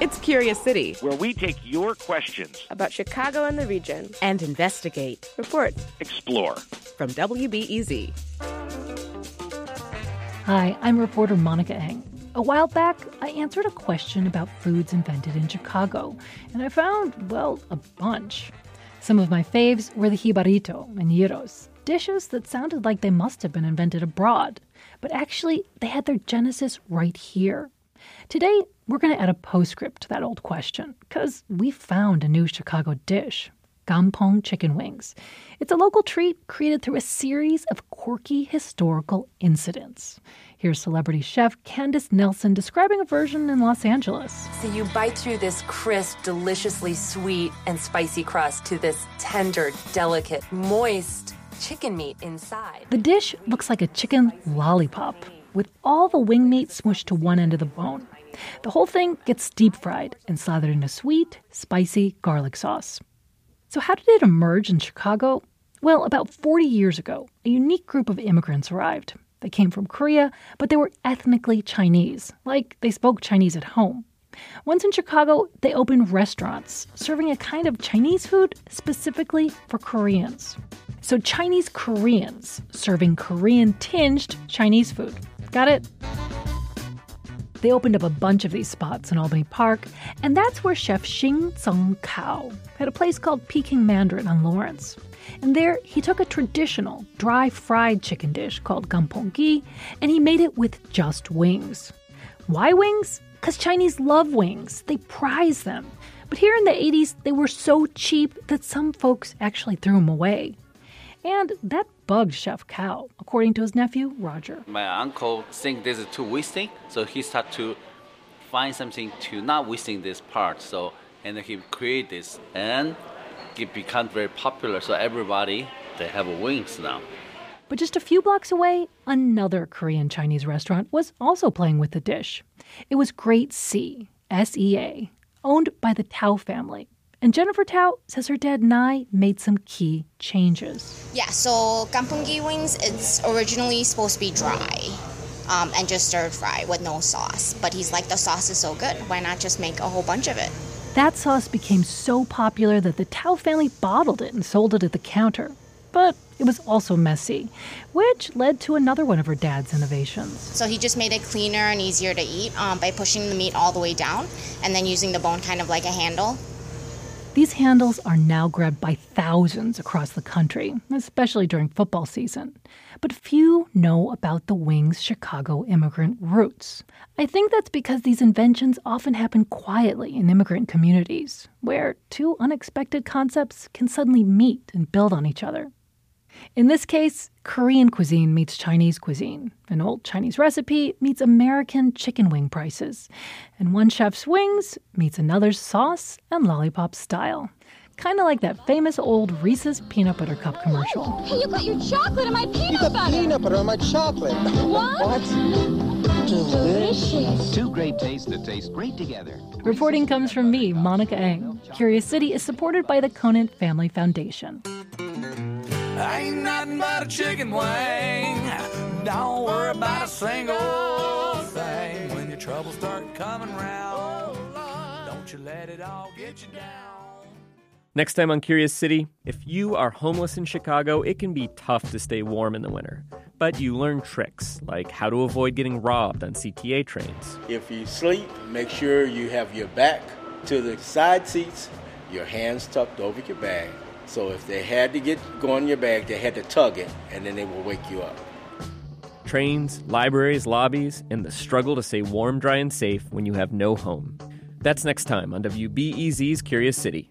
It's Curious City, where we take your questions about Chicago and the region and investigate, report, explore. From WBEZ. Hi, I'm reporter Monica Eng. A while back, I answered a question about foods invented in Chicago, and I found, well, a bunch. Some of my faves were the jibarito and gyros, dishes that sounded like they must have been invented abroad, but actually, they had their genesis right here Today, we're going to add a postscript to that old question because we found a new Chicago dish gampong chicken wings. It's a local treat created through a series of quirky historical incidents. Here's celebrity chef Candace Nelson describing a version in Los Angeles. So you bite through this crisp, deliciously sweet and spicy crust to this tender, delicate, moist chicken meat inside. The dish looks like a chicken lollipop with all the wing meat smushed to one end of the bone. The whole thing gets deep fried and slathered in a sweet, spicy garlic sauce. So, how did it emerge in Chicago? Well, about 40 years ago, a unique group of immigrants arrived. They came from Korea, but they were ethnically Chinese, like they spoke Chinese at home. Once in Chicago, they opened restaurants serving a kind of Chinese food specifically for Koreans. So, Chinese Koreans serving Korean tinged Chinese food. Got it? They opened up a bunch of these spots in Albany Park, and that's where chef Shing Tsung Kao had a place called Peking Mandarin on Lawrence. And there, he took a traditional dry fried chicken dish called gamponggi, and he made it with just wings. Why wings? Because Chinese love wings. They prize them. But here in the 80s, they were so cheap that some folks actually threw them away. And that bugged Chef Kao, according to his nephew, Roger. My uncle think this is too wasting, so he started to find something to not wasting this part. So and he create this and it become very popular. So everybody they have wings now. But just a few blocks away, another Korean Chinese restaurant was also playing with the dish. It was Great Sea, S E A, owned by the Tao family, and Jennifer Tao says her dad Nai made some key changes. Yeah, so gamponggi wings, it's originally supposed to be dry um, and just stir fry with no sauce. But he's like, the sauce is so good, why not just make a whole bunch of it? That sauce became so popular that the Tao family bottled it and sold it at the counter. But it was also messy, which led to another one of her dad's innovations. So he just made it cleaner and easier to eat um, by pushing the meat all the way down and then using the bone kind of like a handle these handles are now grabbed by thousands across the country, especially during football season. But few know about the Wings' Chicago immigrant roots. I think that's because these inventions often happen quietly in immigrant communities, where two unexpected concepts can suddenly meet and build on each other. In this case, Korean cuisine meets Chinese cuisine. An old Chinese recipe meets American chicken wing prices. And one chef's wings meets another's sauce and lollipop style. Kind of like that famous old Reese's peanut butter cup commercial. Hey, you got your chocolate on my peanut you got butter. peanut butter on my chocolate. What? what? Delicious. Two great tastes that taste great together. Reporting comes from me, Monica Eng. Curious City is supported by the Conant Family Foundation. I ain't nothing but a chicken wing. Don't worry about a single thing. When your troubles start coming round, don't you let it all get you down. Next time on Curious City, if you are homeless in Chicago, it can be tough to stay warm in the winter. But you learn tricks, like how to avoid getting robbed on CTA trains. If you sleep, make sure you have your back to the side seats, your hands tucked over your bag, so if they had to get go in your bag, they had to tug it, and then they will wake you up. Trains, libraries, lobbies, and the struggle to stay warm, dry, and safe when you have no home. That's next time on WBEZ's Curious City.